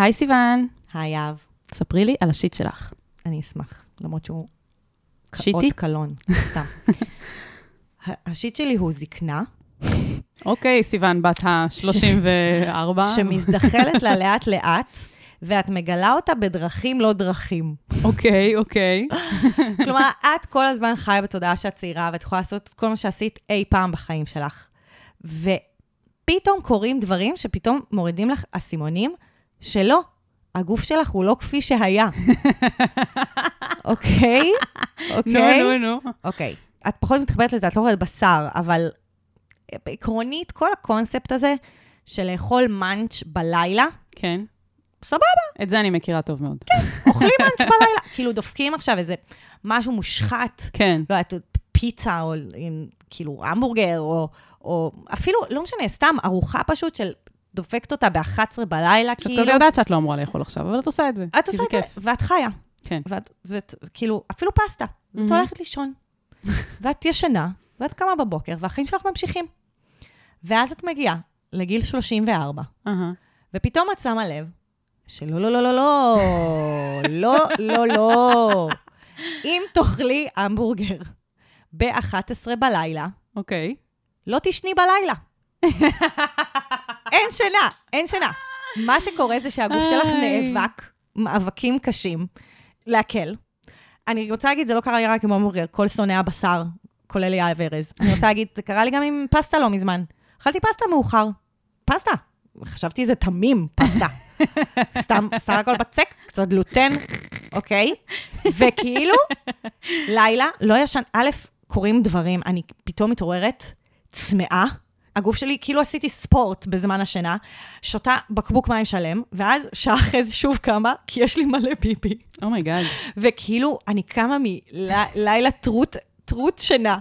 היי סיוון, היי אהב, ספרי לי על השיט שלך. אני אשמח, למרות שהוא שיטי? אות קלון, סתם. השיט שלי הוא זקנה, אוקיי, סיוון, בת ה-34. שמזדחלת לה לאט-לאט, ואת מגלה אותה בדרכים לא דרכים. אוקיי, אוקיי. כלומר, את כל הזמן חיה בתודעה שאת צעירה, ואת יכולה לעשות את כל מה שעשית אי פעם בחיים שלך. ופתאום קורים דברים שפתאום מורידים לך אסימונים, שלא, הגוף שלך הוא לא כפי שהיה. אוקיי? נו, אוקיי? נו, נו. אוקיי. את פחות מתחברת לזה, את לא אוכלת בשר, אבל עקרונית, כל הקונספט הזה של לאכול מאנץ' בלילה, כן. סבבה, את זה אני מכירה טוב מאוד. אוכלים מאנץ' בלילה. כאילו, דופקים עכשיו איזה משהו מושחת, כן. לא יודעת, פיצה, או כאילו המבורגר, או, או אפילו, לא משנה, סתם ארוחה פשוט של דופקת אותה ב-11 בלילה, את כאילו. כזה יודעת שאת לא אמורה לאכול עכשיו, אבל את עושה את זה. את עושה את זה. ואת חיה. כן. ואת, ואת, כאילו, אפילו פסטה. ואת מהמם. הולכת לישון. ואת ישנה, ואת קמה בבוקר, והחיים שלך ממשיכים. ואז את מגיעה לגיל 34, אהה. ופתאום את שמה לב שלא, לא, לא, לא, לא, לא, לא, לא. אם תאכלי המבורגר ב-11 בלילה, אוקיי. לא תשני בלילה. אין שינה, אין שינה. מה שקורה זה שהגוף שלך. נאבק מאבקים קשים להקל. אני רוצה להגיד, זה לא קרה לי רק עם המבורגר, כל שונאי הבשר, כולל יהב ארז. אני רוצה להגיד, זה קרה לי גם עם פסטה לא מזמן. אכלתי פסטה מאוחר. פסטה. חשבתי זה תמים, פסטה. סתם, סך הכל בצק, קצת גלוטן, אוקיי? וכאילו, לילה, לא ישן, א', קורים דברים, אני פתאום מתעוררת צמאה. הגוף שלי, כאילו עשיתי ספורט בזמן השינה, שותה בקבוק מים שלם, ואז שעה אחרי זה שוב קמה, כי יש לי מלא פיפי. Oh my God. וכאילו, אני קמה מלילה טרוט, טרוט שינה,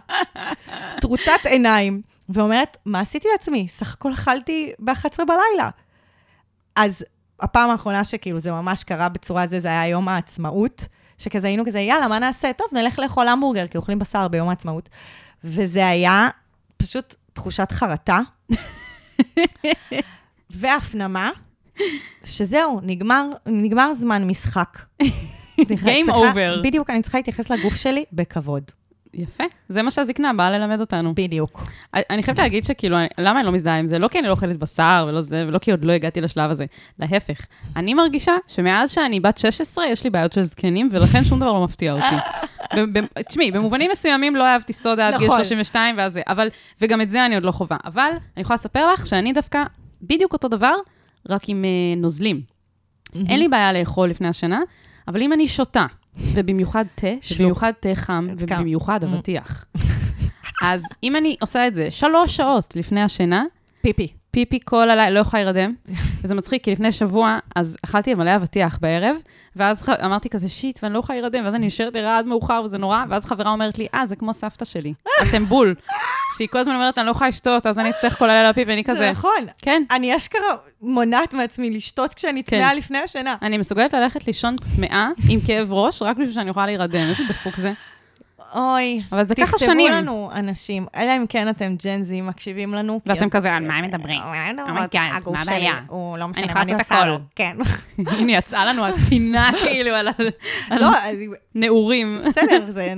טרוטת עיניים, ואומרת, מה עשיתי לעצמי? סך הכל אכלתי ב-11 בלילה. אז הפעם האחרונה שכאילו זה ממש קרה בצורה הזו, זה היה יום העצמאות, שכזה היינו כזה, יאללה, מה נעשה? טוב, נלך לאכול המבורגר, כי אוכלים בשר ביום העצמאות. וזה היה פשוט תחושת חרטה, והפנמה, שזהו, נגמר, נגמר זמן משחק. Game over. בדיוק, אני צריכה להתייחס לגוף שלי בכבוד. יפה. זה מה שהזקנה באה ללמד אותנו. בדיוק. אני חייבת להגיד שכאילו, למה אני לא מזדהה עם זה? לא כי אני לא אוכלת בשר ולא זה, ולא כי עוד לא הגעתי לשלב הזה. להפך, אני מרגישה שמאז שאני בת 16, יש לי בעיות של זקנים, ולכן שום דבר לא מפתיע אותי. תשמעי, במובנים מסוימים לא אהבתי סודה עד גיל נכון. 32 ואז זה, אבל, וגם את זה אני עוד לא חווה. אבל אני יכולה לספר לך שאני דווקא בדיוק אותו דבר, רק עם אה, נוזלים. אין לי בעיה לאכול לפני השינה, אבל אם אני שותה, ובמיוחד תה, שלוק. ובמיוחד תה חם. ובמיוחד אבטיח. אז אם אני עושה את זה שלוש שעות לפני השינה, פיפי. פיפי כל הלילה, לא יכולה להירדם. וזה מצחיק, כי לפני שבוע, אז אכלתי מלא אבטיח בערב, ואז ח- אמרתי כזה, שיט, ואני לא יכולה להירדם, ואז אני נשארת ערה עד מאוחר, וזה נורא, ואז חברה אומרת לי, אה, זה כמו סבתא שלי, אתם בול. שהיא כל הזמן אומרת, אני לא יכולה לשתות, אז אני אצטרך כל הלילה פיפי, ואני זה כזה, נכון. כן. אני אשכרה מונעת מעצמי לשתות כשאני כן. צמאה לפני השינה. אני מסוגלת ללכת לישון צמאה עם כאב ראש, רק בשביל שאני אוכל להירדם, איזה דפוק זה. אוי. אבל זה ככה תכתבו שנים. לנו, אנשים, אלא אם כן אתם ג'נזי, מקשיבים לנו. ואתם כזה, על מה הם מדברים? אומייגאד, הגוף מה הבעיה? הוא לא משנה אני מה אני עושה הכל. לו. כן. הנה, יצאה לנו הטינה, כאילו, על לא, הנעורים. בסדר, זה...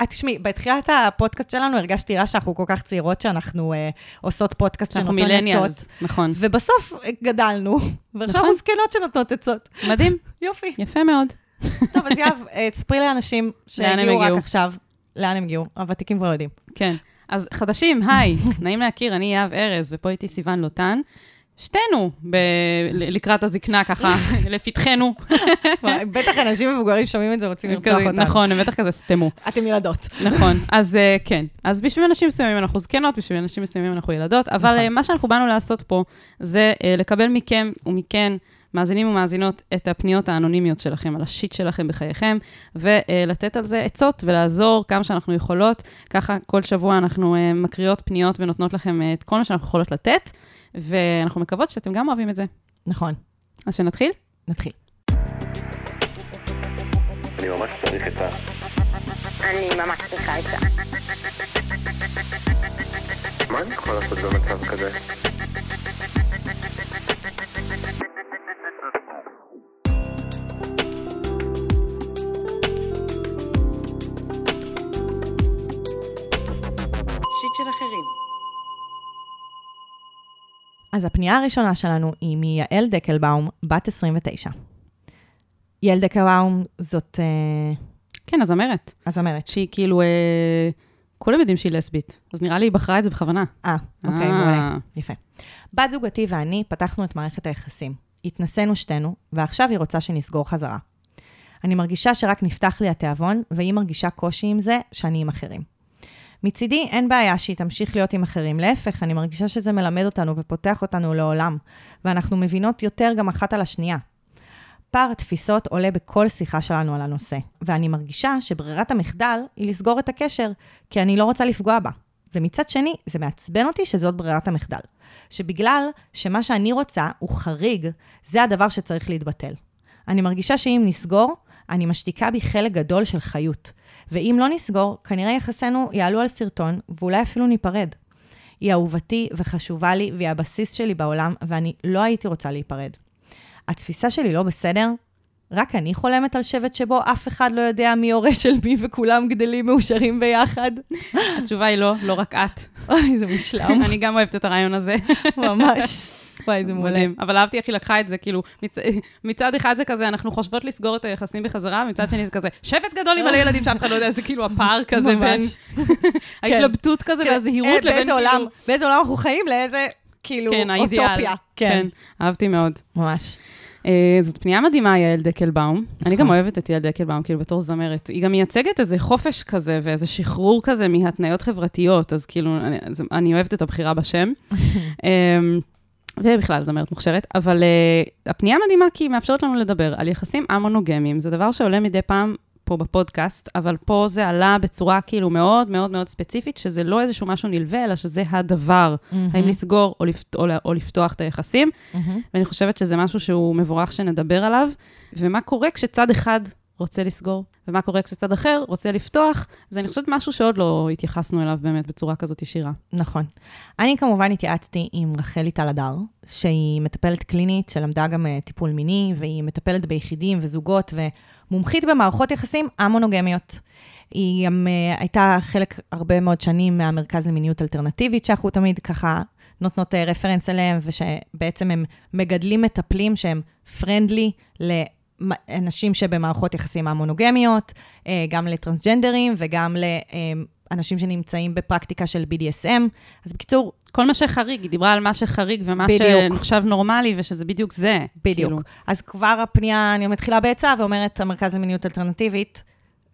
אה, תשמעי, בתחילת הפודקאסט שלנו הרגשתי רע שאנחנו כל כך צעירות שאנחנו אה, עושות פודקאסט אנחנו שנותן עצות. מילניאלס, נכון. ובסוף אה, גדלנו, ועכשיו נכון. אנחנו זקנות שנותנות עצות. מדהים, יופי. יפה מאוד. טוב, אז יהב, אה, תספרי לאנשים שהגיעו רק? עכשיו. לאן הם הגיעו? הוותיקים כבר יודעים. כן. אז חדשים, היי, נעים להכיר, אני יהב ארז, ופה איתי סיוון לוטן. שתינו ב- לקראת הזקנה, ככה, לפתחנו. בטח אנשים מבוגרים שומעים את זה, רוצים לרצוח אותנו. נכון, הם בטח כזה סתמו. אתם ילדות. נכון, אז אה, כן. אז בשביל אנשים מסוימים אנחנו זקנות, בשביל אנשים מסוימים אנחנו ילדות, אבל נכון. אה, מה שאנחנו באנו לעשות פה, זה לקבל מכם ומכן, מאזינים ומאזינות, את הפניות האנונימיות שלכם, על השיט שלכם בחייכם, ולתת על זה עצות ולעזור כמה שאנחנו יכולות. ככה כל שבוע אנחנו אה, מקריאות פניות ונותנות לכם אה, את כל מה שאנחנו יכולות לתת, ואנחנו מקוות שאתם גם אוהבים את זה. נכון. אז שנתחיל? נתחיל. אני ממש צריך את ה... אני ממש צריכה את זה. מה אני יכול לעשות במצב כזה? מהזווית של אחרים. אז הפנייה הראשונה שלנו היא מיעל דקלבאום, בת 29. יעל דקלבאום זאת... אה, כן, הזמרת. הזמרת. שהיא כאילו... אה... כולם יודעים שהיא לסבית, אז נראה לי היא בחרה את זה בכוונה. אה, אוקיי, אה. מעולה. יפה. בת זוגתי ואני פתחנו את מערכת היחסים. התנסינו שתינו, ועכשיו היא רוצה שנסגור חזרה. אני מרגישה שרק נפתח לי התיאבון, והיא מרגישה קושי עם זה שאני עם אחרים. מצידי, אין בעיה שהיא תמשיך להיות עם אחרים. להפך, אני מרגישה שזה מלמד אותנו ופותח אותנו לעולם, ואנחנו מבינות יותר גם אחת על השנייה. פער התפיסות עולה בכל שיחה שלנו על הנושא, ואני מרגישה שברירת המחדל היא לסגור את הקשר, כי אני לא רוצה לפגוע בה. ומצד שני, זה מעצבן אותי שזאת ברירת המחדל. שבגלל שמה שאני רוצה הוא חריג, זה הדבר שצריך להתבטל. אני מרגישה שאם נסגור, אני משתיקה בי חלק גדול של חיות. ואם לא נסגור, כנראה יחסינו יעלו על סרטון, ואולי אפילו ניפרד. היא אהובתי וחשובה לי, והיא הבסיס שלי בעולם, ואני לא הייתי רוצה להיפרד. התפיסה שלי לא בסדר? רק אני חולמת על שבט שבו אף אחד לא יודע מי הורה של מי וכולם גדלים מאושרים ביחד? התשובה היא לא, לא רק את. אוי, זה מושלם, אני גם אוהבת את הרעיון הזה. ממש. וואי, זה מעולה. אבל אהבתי איך היא לקחה את זה, כאילו, מצ... מצד אחד זה כזה, אנחנו חושבות לסגור את היחסים בחזרה, ומצד שני זה כזה, שבט גדול עם מלא ילדים שאף אחד לא יודע, זה כאילו הפער כזה בין... ממש. ההתלבטות כזה והזהירות אה, לבין כאילו... באיזה עולם אנחנו חיים, לאיזה, כאילו, כן. אוטופיה. כן, אהבתי מאוד. ממש. אה, זאת פנייה מדהימה, יעל דקלבאום. אני גם נכון. אוהבת את יעל דקלבאום, כאילו, בתור זמרת. היא גם מייצגת איזה חופש כזה ואיזה שחרור כזה מהתניות חברתיות, אז כאילו, אני, אז אני אוהבת את הבחירה בשם. אמ, ובכלל, זמרת מוכשרת. אבל uh, הפנייה מדהימה כי היא מאפשרת לנו לדבר על יחסים א-מונוגמיים. זה דבר שעולה מדי פעם פה בפודקאסט, אבל פה זה עלה בצורה כאילו מאוד מאוד מאוד ספציפית, שזה לא איזשהו משהו נלווה, אלא שזה הדבר. האם לסגור או, לפת, או, או לפתוח את היחסים. ואני חושבת שזה משהו שהוא מבורך שנדבר עליו. ומה קורה כשצד אחד רוצה לסגור, ומה קורה כשצד אחר רוצה לפתוח, זה אני חושבת משהו שעוד לא התייחסנו אליו באמת בצורה כזאת ישירה. נכון. אני כמובן התייעצתי עם רחלי טל הדר, שהיא מטפלת קלינית שלמדה גם אה, טיפול מיני, והיא מטפלת ביחידים וזוגות ומומחית במערכות יחסים א-מונוגמיות. היא גם uh, הייתה חלק הרבה מאוד שנים מהמרכז למיניות אלטרנטיבית, שאנחנו תמיד ככה נותנות uh, רפרנס אליהם, ושבעצם הם מגדלים מטפלים שהם פרנדלי לאנשים שבמערכות יחסים א-מונוגמיות, uh, גם לטרנסג'נדרים וגם לאנשים שנמצאים בפרקטיקה של BDSM. אז בקיצור, כל מה שחריג, היא דיברה על מה שחריג ומה בדיוק. שנחשב נורמלי, ושזה בדיוק זה. בדיוק. כאילו. אז כבר הפנייה, אני מתחילה בעצה ואומרת, המרכז למיניות אלטרנטיבית,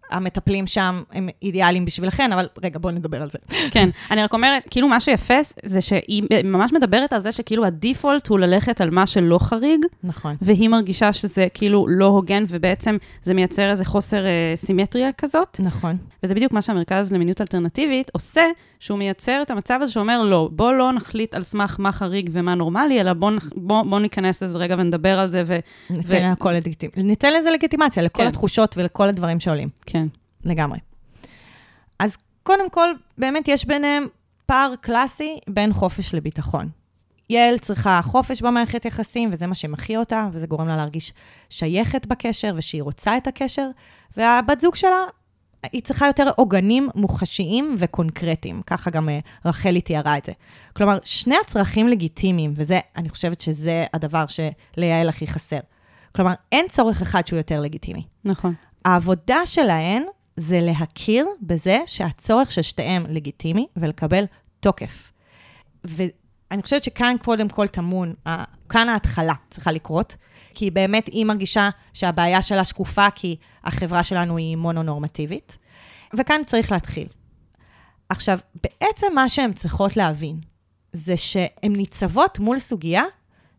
המטפלים שם הם אידיאליים בשבילכן, אבל רגע, בואו נדבר על זה. כן, אני רק אומרת, כאילו מה שיפה זה שהיא ממש מדברת על זה שכאילו הדיפולט הוא ללכת על מה שלא חריג, נכון. והיא מרגישה שזה כאילו לא הוגן, ובעצם זה מייצר איזה חוסר אה, סימטריה כזאת. נכון. וזה בדיוק מה שהמרכז למיניות אלטרנטיבית עושה, שהוא מייצר את המצב הזה שאומר, לא, בוא לא נחליט על סמך מה חריג ומה נורמלי, אלא בוא, בוא, בוא ניכנס לזה רגע ונדבר על זה, ו... ניתן לכל לגיטימ... ניתן לזה לגיטימציה, לכל כן. התחושות ולכל הדברים שעולים. כן. לגמרי. אז קודם כל, באמת יש ביניהם פער קלאסי בין חופש לביטחון. יעל צריכה חופש במערכת יחסים, וזה מה שמחיה אותה, וזה גורם לה להרגיש שייכת בקשר, ושהיא רוצה את הקשר, והבת זוג שלה, היא צריכה יותר עוגנים מוחשיים וקונקרטיים. ככה גם אה, רחלי תיארה את זה. כלומר, שני הצרכים לגיטימיים, וזה, אני חושבת שזה הדבר שליעל הכי חסר. כלומר, אין צורך אחד שהוא יותר לגיטימי. נכון. העבודה שלהן זה להכיר בזה שהצורך של שתיהם לגיטימי ולקבל תוקף. ואני חושבת שכאן קודם כל טמון, כאן ההתחלה צריכה לקרות, כי באמת היא מרגישה שהבעיה שלה שקופה, כי החברה שלנו היא מונונורמטיבית, וכאן צריך להתחיל. עכשיו, בעצם מה שהן צריכות להבין, זה שהן ניצבות מול סוגיה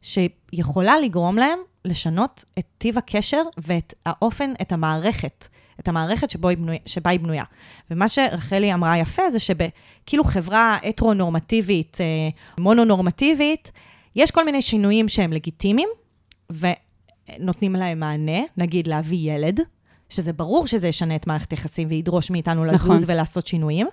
שיכולה לגרום להן לשנות את טיב הקשר ואת האופן, את המערכת, את המערכת היא בנויה, שבה היא בנויה. ומה שרחלי אמרה יפה זה שבכאילו חברה הטרו-נורמטיבית, אה, מונונורמטיבית, יש כל מיני שינויים שהם לגיטימיים, ונותנים להם מענה, נגיד להביא ילד, שזה ברור שזה ישנה את מערכת היחסים וידרוש מאיתנו לזוז נכון. ולעשות שינויים,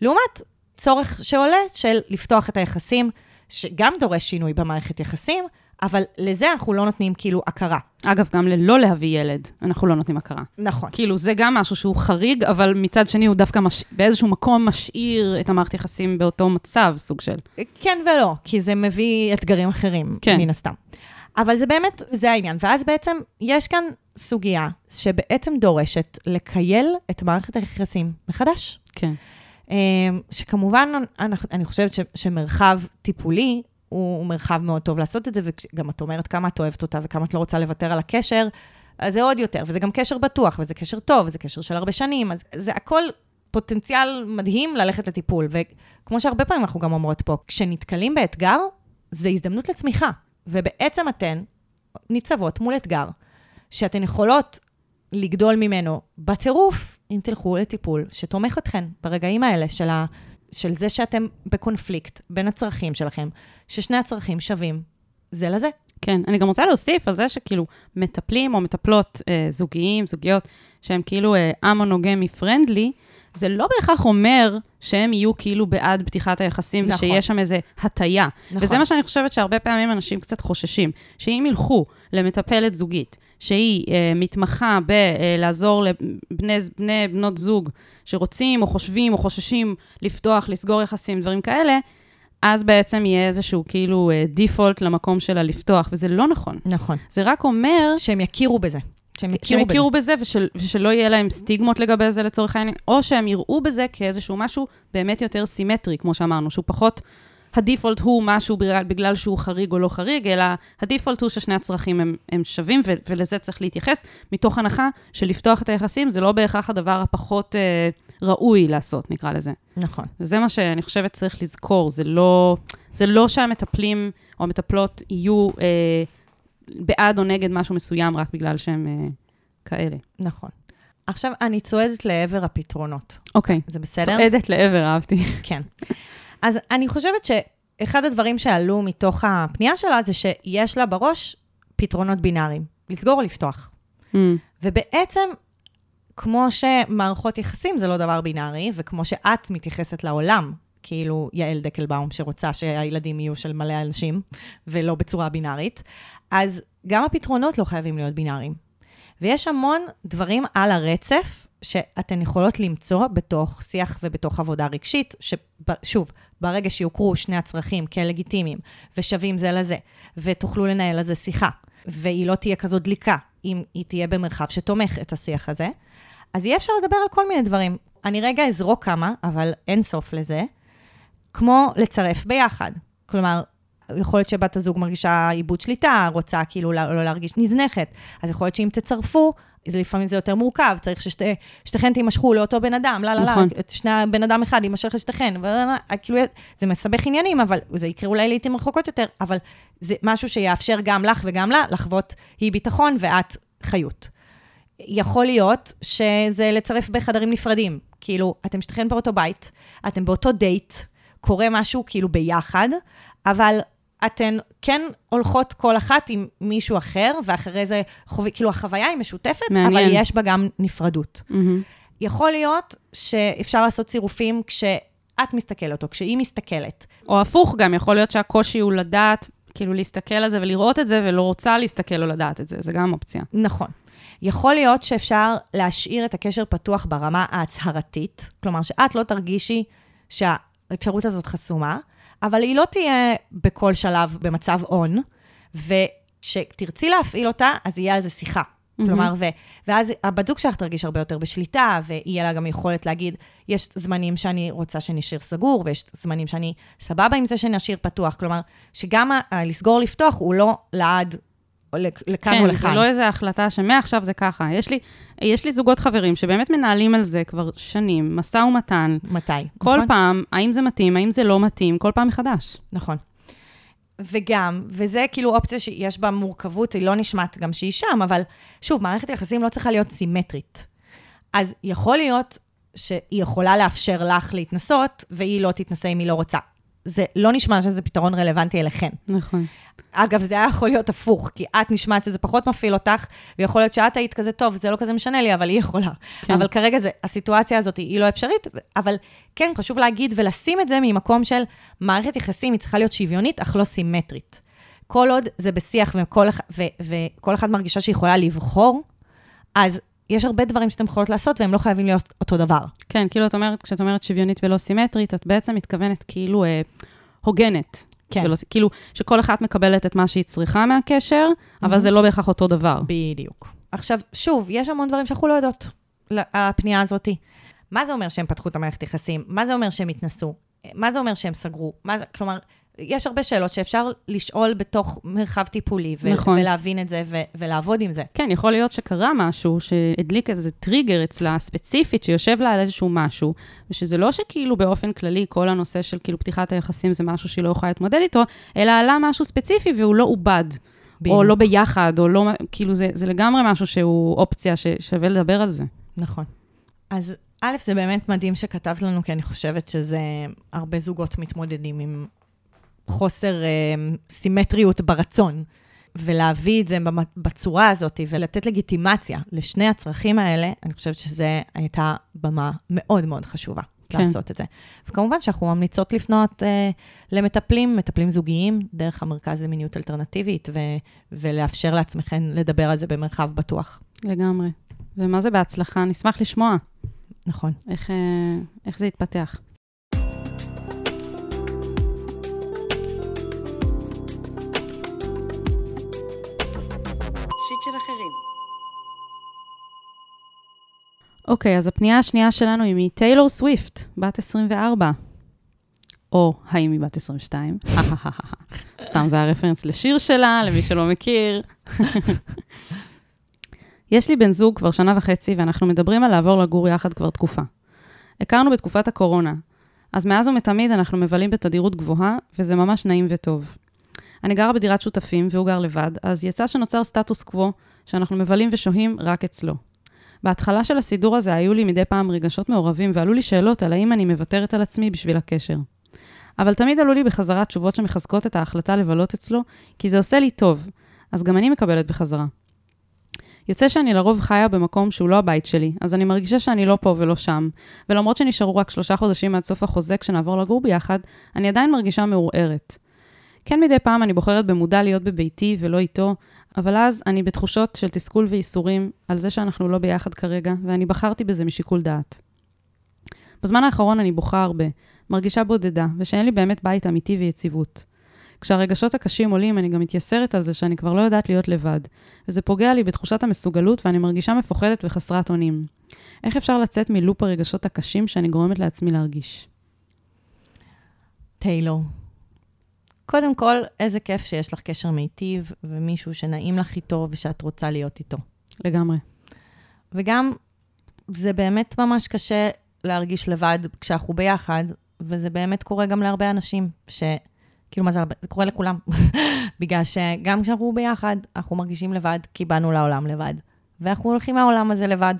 לעומת צורך שעולה של לפתוח את היחסים, שגם דורש שינוי במערכת יחסים, אבל לזה אנחנו לא נותנים כאילו הכרה. אגב, גם ללא להביא ילד, אנחנו לא נותנים הכרה. נכון. כאילו, זה גם משהו שהוא חריג, אבל מצד שני הוא דווקא מש... באיזשהו מקום משאיר את המערכת יחסים באותו מצב, סוג של. כן ולא, כי זה מביא אתגרים אחרים, כן. מן הסתם. אבל זה באמת, זה העניין. ואז בעצם יש כאן סוגיה שבעצם דורשת לקייל את מערכת היחסים מחדש. כן. אה, שכמובן, אני, אני חושבת ש, שמרחב טיפולי הוא מרחב מאוד טוב לעשות את זה, וגם את אומרת כמה את אוהבת אותה וכמה את לא רוצה לוותר על הקשר, אז זה עוד יותר, וזה גם קשר בטוח, וזה קשר טוב, וזה קשר של הרבה שנים, אז זה הכל פוטנציאל מדהים ללכת לטיפול. וכמו שהרבה פעמים אנחנו גם אומרות פה, כשנתקלים באתגר, זה הזדמנות לצמיחה. ובעצם אתן ניצבות מול אתגר, שאתן יכולות לגדול ממנו בטירוף, אם תלכו לטיפול שתומך אתכן ברגעים האלה של, ה, של זה שאתם בקונפליקט בין הצרכים שלכם, ששני הצרכים שווים זה לזה. כן, אני גם רוצה להוסיף על זה שכאילו מטפלים או מטפלות אה, זוגיים, זוגיות, שהם כאילו אה, א-מונוגמי פרנדלי, זה לא בהכרח אומר שהם יהיו כאילו בעד פתיחת היחסים, נכון. ושיש שם איזה הטיה. נכון. וזה מה שאני חושבת שהרבה פעמים אנשים קצת חוששים, שאם ילכו למטפלת זוגית, שהיא אה, מתמחה בלעזור לבני בני, בנות זוג שרוצים או חושבים או חוששים לפתוח, לסגור יחסים, דברים כאלה, אז בעצם יהיה איזשהו כאילו דיפולט למקום שלה לפתוח, וזה לא נכון. נכון. זה רק אומר... שהם יכירו בזה. שהם יכירו, יכירו בזה ושל, ושלא יהיה להם סטיגמות לגבי זה לצורך העניין, או שהם יראו בזה כאיזשהו משהו באמת יותר סימטרי, כמו שאמרנו, שהוא פחות, הדיפולט הוא משהו בגלל, בגלל שהוא חריג או לא חריג, אלא הדיפולט הוא ששני הצרכים הם, הם שווים, ו, ולזה צריך להתייחס, מתוך הנחה שלפתוח את היחסים זה לא בהכרח הדבר הפחות אה, ראוי לעשות, נקרא לזה. נכון. וזה מה שאני חושבת צריך לזכור, זה לא, זה לא שהמטפלים או המטפלות יהיו... אה, בעד או נגד משהו מסוים רק בגלל שהם uh, כאלה. נכון. עכשיו, אני צועדת לעבר הפתרונות. אוקיי. זה בסדר? צועדת לעבר, אהבתי. כן. אז אני חושבת שאחד הדברים שעלו מתוך הפנייה שלה זה שיש לה בראש פתרונות בינאריים, לסגור או לפתוח. Mm. ובעצם, כמו שמערכות יחסים זה לא דבר בינארי, וכמו שאת מתייחסת לעולם, כאילו יעל דקלבאום, שרוצה שהילדים יהיו של מלא אנשים, ולא בצורה בינארית, אז גם הפתרונות לא חייבים להיות בינאריים. ויש המון דברים על הרצף שאתן יכולות למצוא בתוך שיח ובתוך עבודה רגשית, ששוב, ברגע שיוכרו שני הצרכים כלגיטימיים ושווים זה לזה, ותוכלו לנהל על זה שיחה, והיא לא תהיה כזו דליקה, אם היא תהיה במרחב שתומך את השיח הזה, אז יהיה אפשר לדבר על כל מיני דברים. אני רגע אזרוק כמה, אבל אין סוף לזה, כמו לצרף ביחד. כלומר, יכול להיות שבת הזוג מרגישה עיבוד שליטה, רוצה כאילו לא, לא להרגיש נזנחת. אז יכול להיות שאם תצרפו, זה לפעמים זה יותר מורכב, צריך ששתיכן תימשכו לאותו בן אדם, לא, לא, לא, נכון. שני בן אדם אחד יימשך לשתיכן, כאילו, זה מסבך עניינים, אבל זה יקרה אולי לעיתים רחוקות יותר, אבל זה משהו שיאפשר גם לך וגם לה לחוות אי ביטחון ואת חיות. יכול להיות שזה לצרף בחדרים נפרדים, כאילו, אתם שתיכן באותו בית, אתם באותו דייט, קורה משהו כאילו ביחד, אבל אתן כן הולכות כל אחת עם מישהו אחר, ואחרי זה, חוב... כאילו החוויה היא משותפת, מעניין. אבל יש בה גם נפרדות. Mm-hmm. יכול להיות שאפשר לעשות צירופים כשאת מסתכלת, או כשהיא מסתכלת. או הפוך גם, יכול להיות שהקושי הוא לדעת, כאילו להסתכל על זה ולראות את זה, ולא רוצה להסתכל או לדעת את זה, זה גם אופציה. נכון. יכול להיות שאפשר להשאיר את הקשר פתוח ברמה ההצהרתית, כלומר שאת לא תרגישי שהאפשרות הזאת חסומה, אבל היא לא תהיה בכל שלב במצב און, וכשתרצי להפעיל אותה, אז יהיה על זה שיחה. Mm-hmm. כלומר, ו, ואז הבת זוג שלך תרגיש הרבה יותר בשליטה, ויהיה לה גם יכולת להגיד, יש זמנים שאני רוצה שנשאיר סגור, ויש זמנים שאני סבבה עם זה שנשאיר פתוח. כלומר, שגם ה- לסגור לפתוח הוא לא לעד לכאן כן, או לכאן. כן, זה לא איזו החלטה שמעכשיו זה ככה. יש לי, יש לי זוגות חברים שבאמת מנהלים על זה כבר שנים, משא ומתן. מתי? כל נכון? פעם, האם זה מתאים, האם זה לא מתאים, כל פעם מחדש. נכון. וגם, וזה כאילו אופציה שיש בה מורכבות, היא לא נשמעת גם שהיא שם, אבל שוב, מערכת יחסים לא צריכה להיות סימטרית. אז יכול להיות שהיא יכולה לאפשר לך להתנסות, והיא לא תתנסה אם היא לא רוצה. זה לא נשמע שזה פתרון רלוונטי אליכן. נכון. אגב, זה היה יכול להיות הפוך, כי את נשמעת שזה פחות מפעיל אותך, ויכול להיות שאת היית כזה, טוב, זה לא כזה משנה לי, אבל היא יכולה. כן. אבל כרגע זה, הסיטואציה הזאת היא לא אפשרית, אבל כן, חשוב להגיד ולשים את זה ממקום של מערכת יחסים, היא צריכה להיות שוויונית, אך לא סימטרית. כל עוד זה בשיח וכל, וכל אחת מרגישה שהיא יכולה לבחור, אז יש הרבה דברים שאתם יכולות לעשות והם לא חייבים להיות אותו דבר. כן, כאילו את אומרת, כשאת אומרת שוויונית ולא סימטרית, את בעצם מתכוונת כאילו אה, הוגנת. כן. ולא, כאילו, שכל אחת מקבלת את מה שהיא צריכה מהקשר, אבל זה לא בהכרח אותו דבר. בדיוק. עכשיו, שוב, יש המון דברים שאנחנו לא יודעות על הפנייה הזאת. מה זה אומר שהם פתחו את המערכת יחסים? מה זה אומר שהם התנסו? מה זה אומר שהם סגרו? מה זה, כלומר, יש הרבה שאלות שאפשר לשאול בתוך מרחב טיפולי, ו- נכון. ולהבין את זה ו- ולעבוד עם זה. כן, יכול להיות שקרה משהו שהדליק איזה טריגר אצלה ספציפית, שיושב לה על איזשהו משהו, ושזה לא שכאילו באופן כללי כל הנושא של כאילו פתיחת היחסים זה משהו שהיא לא יכולה להתמודד איתו, אלא עלה משהו ספציפי והוא לא עובד. בדיוק. או לא ביחד, או לא, כאילו זה, זה לגמרי משהו שהוא אופציה ששווה לדבר על זה. נכון. אז א', זה באמת מדהים שכתבת לנו, כי אני חושבת שזה, הרבה זוגות מתמודדים עם חוסר אה, סימטריות ברצון. ולהביא את זה בצורה הזאת, ולתת לגיטימציה לשני הצרכים האלה, אני חושבת שזו הייתה במה מאוד מאוד חשובה כן. לעשות את זה. וכמובן שאנחנו ממליצות לפנות אה, למטפלים, מטפלים זוגיים, דרך המרכז למיניות אלטרנטיבית, ו- ולאפשר לעצמכם לדבר על זה במרחב בטוח. לגמרי. ומה זה בהצלחה? נשמח לשמוע נכון. איך, אה, איך זה יתפתח. אוקיי, אז הפנייה השנייה שלנו היא מטיילור סוויפט, בת 24. או האם היא בת 22? סתם, זה הרפרנס לשיר שלה, למי שלא מכיר. יש לי בן זוג כבר שנה וחצי, ואנחנו מדברים על לעבור לגור יחד כבר תקופה. הכרנו בתקופת הקורונה, אז מאז ומתמיד אנחנו מבלים בתדירות גבוהה, וזה ממש נעים וטוב. אני גרה בדירת שותפים והוא גר לבד, אז יצא שנוצר סטטוס קוו, שאנחנו מבלים ושוהים רק אצלו. בהתחלה של הסידור הזה היו לי מדי פעם רגשות מעורבים, ועלו לי שאלות על האם אני מוותרת על עצמי בשביל הקשר. אבל תמיד עלו לי בחזרה תשובות שמחזקות את ההחלטה לבלות אצלו, כי זה עושה לי טוב, אז גם אני מקבלת בחזרה. יוצא שאני לרוב חיה במקום שהוא לא הבית שלי, אז אני מרגישה שאני לא פה ולא שם, ולמרות שנשארו רק שלושה חודשים עד סוף החוזה כשנעבור לגור ביחד, אני עדיין מרגישה מעורערת. כן מדי פעם אני בוחרת במודע להיות בביתי ולא איתו, אבל אז אני בתחושות של תסכול וייסורים על זה שאנחנו לא ביחד כרגע, ואני בחרתי בזה משיקול דעת. בזמן האחרון אני בוכה הרבה, מרגישה בודדה, ושאין לי באמת בית אמיתי ויציבות. כשהרגשות הקשים עולים, אני גם מתייסרת על זה שאני כבר לא יודעת להיות לבד, וזה פוגע לי בתחושת המסוגלות ואני מרגישה מפוחדת וחסרת אונים. איך אפשר לצאת מלופ הרגשות הקשים שאני גורמת לעצמי להרגיש? טיילור. קודם כל, איזה כיף שיש לך קשר מיטיב, ומישהו שנעים לך איתו ושאת רוצה להיות איתו. לגמרי. וגם, זה באמת ממש קשה להרגיש לבד כשאנחנו ביחד, וזה באמת קורה גם להרבה אנשים, ש... כאילו, מה זה הרבה? זה קורה לכולם. בגלל שגם כשאנחנו ביחד, אנחנו מרגישים לבד, כי באנו לעולם לבד. ואנחנו הולכים מהעולם הזה לבד.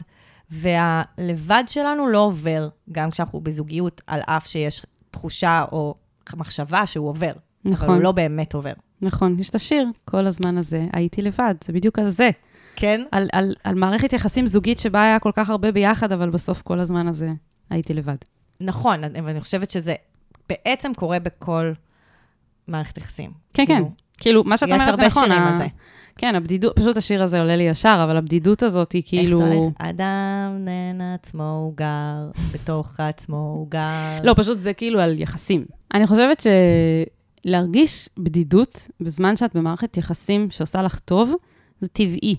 והלבד שלנו לא עובר, גם כשאנחנו בזוגיות, על אף שיש תחושה או מחשבה שהוא עובר. אבל נכון. הוא לא באמת עובר. נכון, יש את השיר, כל הזמן הזה, הייתי לבד, זה בדיוק על זה. כן? על, על, על מערכת יחסים זוגית שבה היה כל כך הרבה ביחד, אבל בסוף כל הזמן הזה הייתי לבד. נכון, ואני חושבת שזה בעצם קורה בכל מערכת יחסים. כן, כן. כאילו, כאילו, מה שאת יש אומרת זה הרבה נכון. שירים ה- על זה. כן, הבדידות, פשוט השיר הזה עולה לי ישר, אבל הבדידות הזאת היא כאילו... איך הולך? אדם נהן עצמו הוא גר, בתוך עצמו הוא גר. לא, פשוט זה כאילו על יחסים. אני חושבת שלהרגיש בדידות בזמן שאת במערכת יחסים שעושה לך טוב, זה טבעי.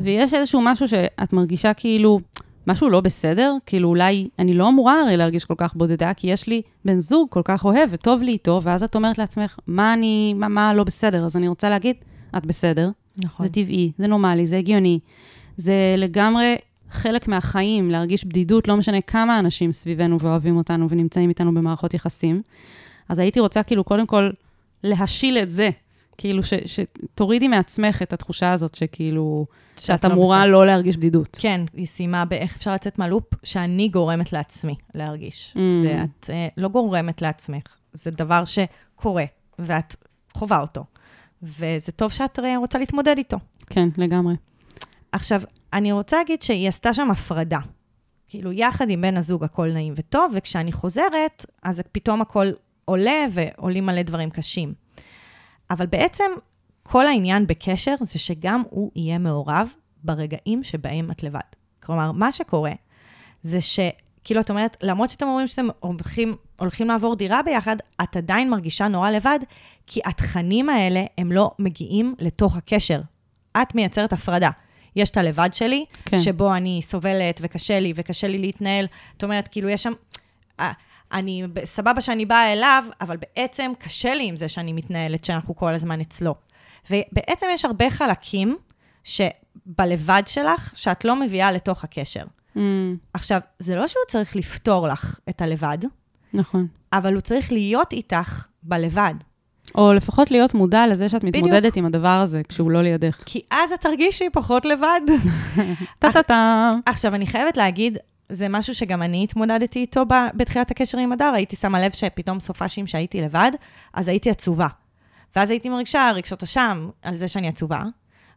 ויש איזשהו משהו שאת מרגישה כאילו, משהו לא בסדר, כאילו אולי אני לא אמורה הרי להרגיש כל כך בודדה, כי יש לי בן זוג כל כך אוהב וטוב לי איתו, ואז את אומרת לעצמך, מה אני, מה, מה לא בסדר? אז אני רוצה להגיד, את בסדר, נכון. זה טבעי, זה נורמלי, זה הגיוני. זה לגמרי חלק מהחיים, להרגיש בדידות, לא משנה כמה אנשים סביבנו ואוהבים אותנו ונמצאים איתנו במערכות יחסים. אז הייתי רוצה כאילו קודם כל להשיל את זה, כאילו ש, שתורידי מעצמך את התחושה הזאת שכאילו, שאת לא אמורה בסדר. לא להרגיש בדידות. כן, היא סיימה באיך אפשר לצאת מהלופ שאני גורמת לעצמי להרגיש. Mm. ואת אה, לא גורמת לעצמך, זה דבר שקורה, ואת חווה אותו. וזה טוב שאת אה, רוצה להתמודד איתו. כן, לגמרי. עכשיו, אני רוצה להגיד שהיא עשתה שם הפרדה. כאילו, יחד עם בן הזוג הכל נעים וטוב, וכשאני חוזרת, אז פתאום הכל עולה ועולים מלא דברים קשים. אבל בעצם, כל העניין בקשר זה שגם הוא יהיה מעורב ברגעים שבהם את לבד. כלומר, מה שקורה זה ש... כאילו, את אומרת, למרות שאתם אומרים שאתם הולכים, הולכים לעבור דירה ביחד, את עדיין מרגישה נורא לבד, כי התכנים האלה, הם לא מגיעים לתוך הקשר. את מייצרת הפרדה. יש את הלבד שלי, כן. שבו אני סובלת וקשה לי, וקשה לי להתנהל. זאת אומרת, כאילו, יש שם... אני, סבבה שאני באה אליו, אבל בעצם קשה לי עם זה שאני מתנהלת, שאנחנו כל הזמן אצלו. ובעצם יש הרבה חלקים שבלבד שלך, שאת לא מביאה לתוך הקשר. Mm, עכשיו, זה לא שהוא צריך לפתור לך את הלבד, נכון. אבל הוא צריך להיות איתך בלבד. או לפחות להיות מודע לזה שאת בדיוק. מתמודדת עם הדבר הזה כשהוא לא לידך. כי אז את תרגישי פחות לבד. טה-טה-טה. עכשיו, אני חייבת להגיד, זה משהו שגם אני התמודדתי איתו בתחילת הקשר עם הדר, הייתי שמה לב שפתאום סופ"שים שהייתי לבד, אז הייתי עצובה. ואז הייתי מרגישה רגשות אשם על זה שאני עצובה,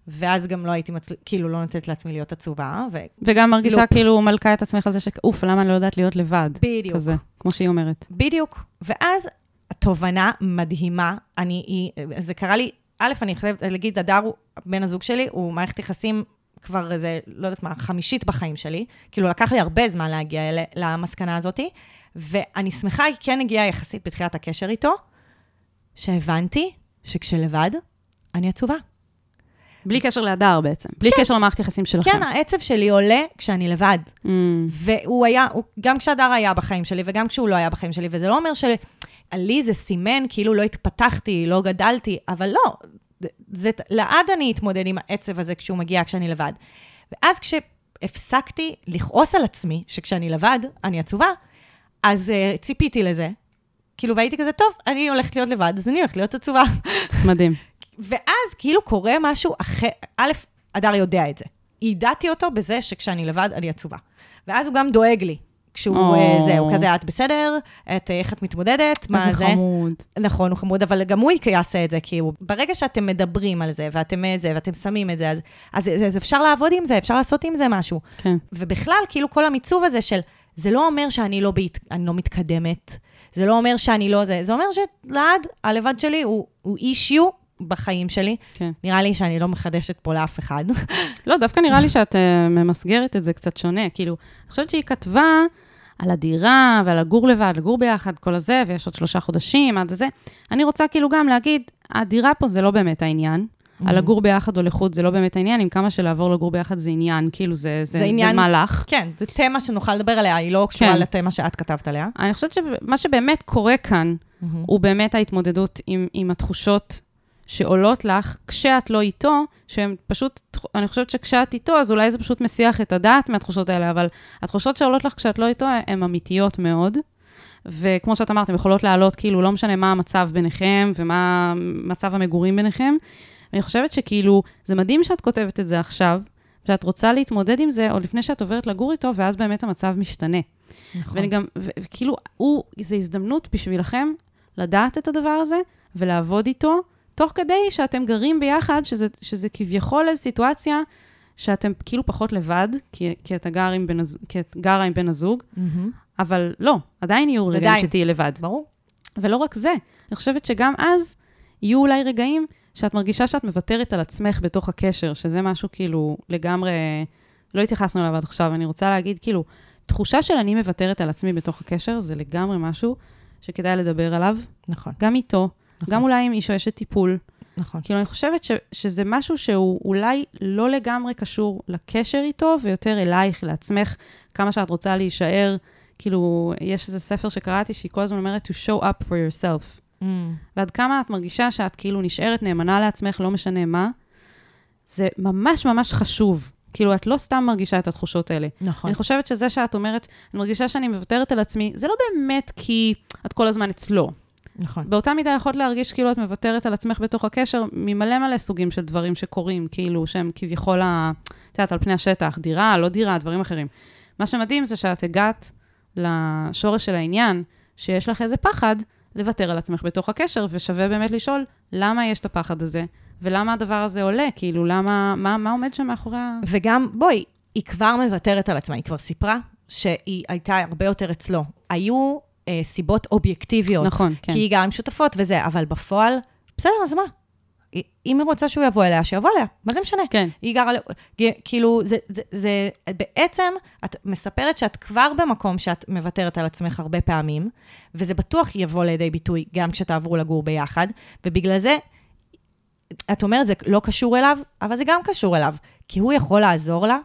ואז גם לא הייתי, מצל... כאילו, לא נותנת לעצמי להיות עצובה, ו... וגם מרגישה לופ. כאילו מלכה את עצמך על זה שאוף, למה אני לא יודעת להיות לבד? בדיוק. כזה, כמו שהיא אומרת. בדיוק. ואז תובנה מדהימה, אני, היא, זה קרה לי, א', אני חייבת להגיד, הדר, הוא- בן הזוג שלי, הוא מערכת יחסים כבר איזה, לא יודעת מה, חמישית בחיים שלי. כאילו, לקח לי הרבה זמן להגיע למסקנה הזאתי, ואני שמחה, היא כן הגיעה יחסית בתחילת הקשר איתו, שהבנתי שכשלבד, אני עצובה. בלי קשר להדר בעצם. בלי קשר למערכת יחסים שלכם. כן, העצב שלי עולה כשאני לבד. Mm, והוא היה, הוא, גם כשהדר היה בחיים שלי וגם כשהוא לא היה בחיים שלי, וזה לא אומר שלי זה סימן כאילו לא התפתחתי, לא גדלתי, אבל לא, זה, לעד אני אתמודד עם העצב הזה כשהוא מגיע, כשאני לבד. ואז כשהפסקתי לכעוס על עצמי, שכשאני לבד, אני עצובה, אז uh, ציפיתי לזה. כאילו, והייתי כזה, טוב, אני הולכת להיות לבד, אז אני הולכת להיות עצובה. מדהים. ואז כאילו קורה משהו אחר, א', הדר יודע את זה. יידעתי אותו בזה שכשאני לבד, אני עצובה. ואז הוא גם דואג לי. כשהוא. אה, זה, הוא כזה, את בסדר? את, אה, איך את מתמודדת? מה איזה זה? חמוד. נכון, הוא חמוד, אבל גם הוא יעשה את זה, כי הוא, ברגע שאתם מדברים על זה, ואתם אה, זה, ואתם שמים את זה, אז, אז, אז, אז אפשר לעבוד עם זה, אפשר לעשות עם זה משהו. כן. ובכלל, כאילו כל המיצוב הזה של, זה לא אומר שאני לא, בהת, אני לא מתקדמת, זה לא אומר שאני לא זה, זה אומר שלעד, הלבד שלי הוא, הוא אישיו בחיים שלי. כן. נראה לי שאני לא מחדשת פה לאף אחד. לא, דווקא נראה לי שאת uh, ממסגרת את זה קצת שונה. כאילו, אני חושבת שהיא כתבה על הדירה ועל לגור לבד, לגור ביחד, כל הזה, ויש עוד שלושה חודשים עד זה. אני רוצה כאילו גם להגיד, הדירה פה זה לא באמת העניין. Mm-hmm. על לגור ביחד או לחוד זה לא באמת העניין, עם כמה שלעבור לגור ביחד זה עניין, כאילו זה, זה, זה עניין- זה מהלך. כן, זו תמה שנוכל לדבר עליה, היא לא קשורה כן. לתמה שאת כתבת עליה. אני חושבת שמה שבאמת קורה כאן, הוא באמת ההתמודדות עם, עם התחושות שעולות לך כשאת לא איתו, שהן פשוט, אני חושבת שכשאת איתו, אז אולי זה פשוט מסיח את הדעת מהתחושות האלה, אבל התחושות שעולות לך כשאת לא איתו הן אמיתיות מאוד. וכמו שאת אמרת, הן יכולות לעלות, כאילו, לא משנה מה המצב ביניכם ומה מצב המגורים ביניכם. ואני חושבת שכאילו, זה מדהים שאת כותבת את זה עכשיו, שאת רוצה להתמודד עם זה עוד לפני שאת עוברת לגור איתו, ואז באמת המצב משתנה. נכון. ואני גם, וכאילו, הוא, זו הזדמנות בשבילכם לדעת את הדבר הזה ולעבוד איתו, תוך כדי שאתם גרים ביחד, שזה, שזה כביכול איזו סיטואציה שאתם כאילו פחות לבד, כי, כי, אתה גר עם בן, כי את גרה עם בן הזוג, מהמם. אבל לא, עדיין יהיו רגעים. שתהיי לבד. ברור. ולא רק זה, אני חושבת שגם אז יהיו אולי רגעים שאת מרגישה שאת מוותרת על עצמך בתוך הקשר, שזה משהו כאילו לגמרי, לא התייחסנו אליו עד עכשיו, אני רוצה להגיד, כאילו, תחושה של אני מוותרת על עצמי בתוך הקשר, זה לגמרי משהו שכדאי לדבר עליו, נכון, גם איתו, נכון. גם אולי עם אישו אשת טיפול. נכון. כאילו, אני חושבת ש, שזה משהו שהוא אולי לא לגמרי קשור לקשר איתו, ויותר אלייך, לעצמך, כמה שאת רוצה להישאר. כאילו, יש איזה ספר שקראתי שהיא כל הזמן אומרת to show up for yourself. Mm, ועד כמה את מרגישה שאת כאילו נשארת נאמנה לעצמך, לא משנה מה, זה ממש ממש חשוב. כאילו, את לא סתם מרגישה את התחושות האלה. נכון. אני חושבת שזה שאת אומרת, אני מרגישה שאני מוותרת על עצמי, זה לא באמת כי את כל הזמן אצלו. נכון. באותה מידה יכולת להרגיש כאילו את מוותרת על עצמך בתוך הקשר ממלא מלא סוגים של דברים שקורים, כאילו שהם כביכול, את יודעת, על פני השטח, דירה, לא דירה, דברים אחרים. מה שמדהים זה שאת הגעת לשורש של העניין, שיש לך איזה פחד לוותר על עצמך בתוך הקשר, ושווה באמת לשאול למה יש את הפחד הזה, ולמה הדבר הזה עולה, כאילו, למה, מה, מה עומד שם מאחורי ה... וגם, בואי, היא כבר מוותרת על עצמה, היא כבר סיפרה שהיא הייתה הרבה יותר אצלו. היו אה, סיבות אובייקטיביות. נכון, כן. כי היא גם שותפות וזה, אבל בפועל, בסדר, אז מה? אם היא רוצה שהוא יבוא אליה, שיבוא אליה, מה זה משנה? כן. היא גרה, כאילו, זה, זה, זה, בעצם, את מספרת שאת כבר במקום שאת מוותרת על עצמך הרבה פעמים, וזה בטוח יבוא לידי ביטוי גם כשתעברו לגור ביחד, ובגלל זה, את אומרת, זה לא קשור אליו, אבל זה גם קשור אליו, כי הוא יכול לעזור לה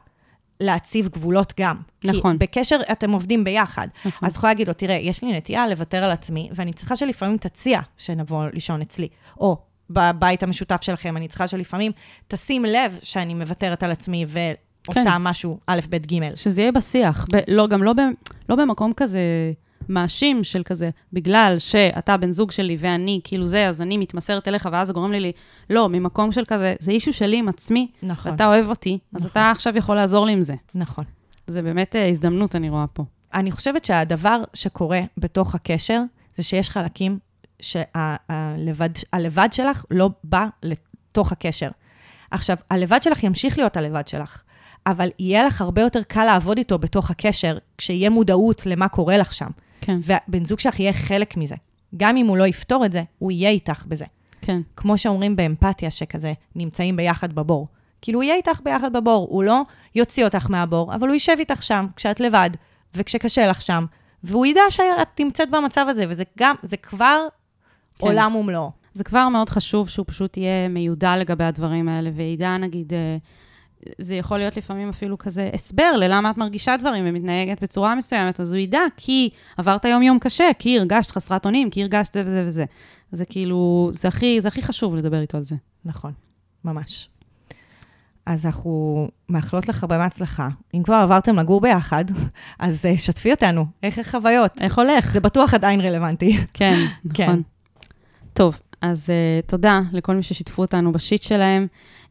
להציב גבולות גם. נכון. כי בקשר אתם עובדים ביחד. נכון. אז את יכולה להגיד לו, תראה, יש לי נטייה לוותר על עצמי, ואני צריכה שלפעמים תציע שנבוא לישון אצלי. או בבית המשותף שלכם, אני צריכה שלפעמים תשים לב שאני מוותרת על עצמי ועושה כן. משהו א', ב', ג'. שזה יהיה בשיח. ב- לא, גם לא, ב- לא במקום כזה מאשים של כזה, בגלל שאתה בן זוג שלי ואני כאילו זה, אז אני מתמסרת אליך, ואז זה גורם לי לי... לא, ממקום של כזה, זה אישו שלי עם עצמי, נכון, ואתה אוהב אותי, אז נכון. אתה עכשיו יכול לעזור לי עם זה. נכון. זה באמת אה, הזדמנות, אני רואה פה. אני חושבת שהדבר שקורה בתוך הקשר, זה שיש חלקים שהלבד הלבד שלך לא בא לתוך הקשר. עכשיו, הלבד שלך ימשיך להיות הלבד שלך, אבל יהיה לך הרבה יותר קל לעבוד איתו בתוך הקשר, כשיהיה מודעות למה קורה לך שם. כן, והבן זוג שלך יהיה חלק מזה. גם אם הוא לא יפתור את זה, הוא יהיה איתך בזה. כן, כמו שאומרים באמפתיה, שכזה נמצאים ביחד בבור. כאילו, הוא יהיה איתך ביחד בבור, הוא לא יוציא אותך מהבור, אבל הוא יישב איתך שם, כשאת לבד, וכשקשה לך שם, והוא ידע שאת נמצאת במצב הזה, וזה גם, זה כבר כן. עולם ומלואו. זה כבר מאוד חשוב שהוא פשוט יהיה מיודע לגבי הדברים האלה, וידע, נגיד, אה, זה יכול להיות לפעמים אפילו כזה הסבר ללמה את מרגישה דברים ומתנהגת בצורה מסוימת, אז הוא ידע, כי עברת יום-יום קשה, כי הרגשת חסרת אונים, כי הרגשת זה וזה וזה. זה כאילו, זה הכי, זה הכי חשוב לדבר איתו על זה. נכון, ממש. אז אנחנו מאחלות לך הרבה מהצלחה. אם כבר עברתם לגור ביחד, אז אה, שתפי אותנו, איך החוויות? איך הולך? זה בטוח עדיין רלוונטי. כן, כן. נכון. טוב, אז uh, תודה לכל מי ששיתפו אותנו בשיט שלהם.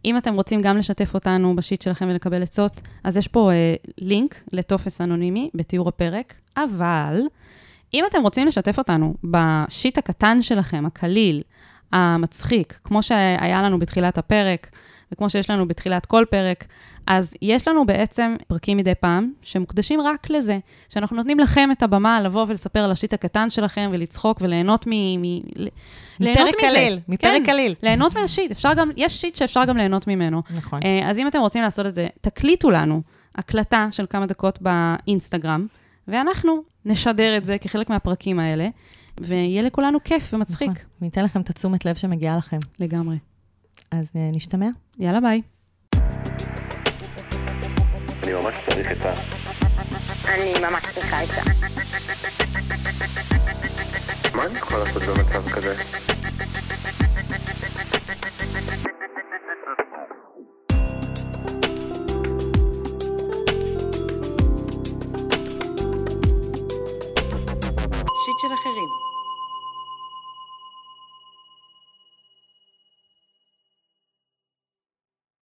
אם אתם רוצים גם לשתף אותנו בשיט שלכם ולקבל עצות, אז יש פה uh, לינק לטופס אנונימי בתיאור הפרק, אבל אם אתם רוצים לשתף אותנו בשיט הקטן שלכם, הקליל, המצחיק, כמו שהיה לנו בתחילת הפרק, וכמו שיש לנו בתחילת כל פרק, אז יש לנו בעצם פרקים מדי פעם שמוקדשים רק לזה, שאנחנו נותנים לכם את הבמה לבוא ולספר על השיט הקטן שלכם ולצחוק וליהנות מ... מ... מפרק. קליל, מפרק כן, קליל. ליהנות מהשיט, אפשר גם, יש שיט שאפשר גם ליהנות ממנו. נכון. אה, אז אם אתם רוצים לעשות את זה, תקליטו לנו הקלטה של כמה דקות באינסטגרם, ואנחנו נשדר את זה כחלק מהפרקים האלה, ויהיה לכולנו כיף ומצחיק נכון. ניתן לכם את התשומת לב שמגיעה לכם. לגמרי. אז אה, נשתמע. יאללה, ביי. אני ממש צריך עצה. אני ממש צריכה עצה. מה אני יכול לעשות במצב כזה? שיט של אחרים.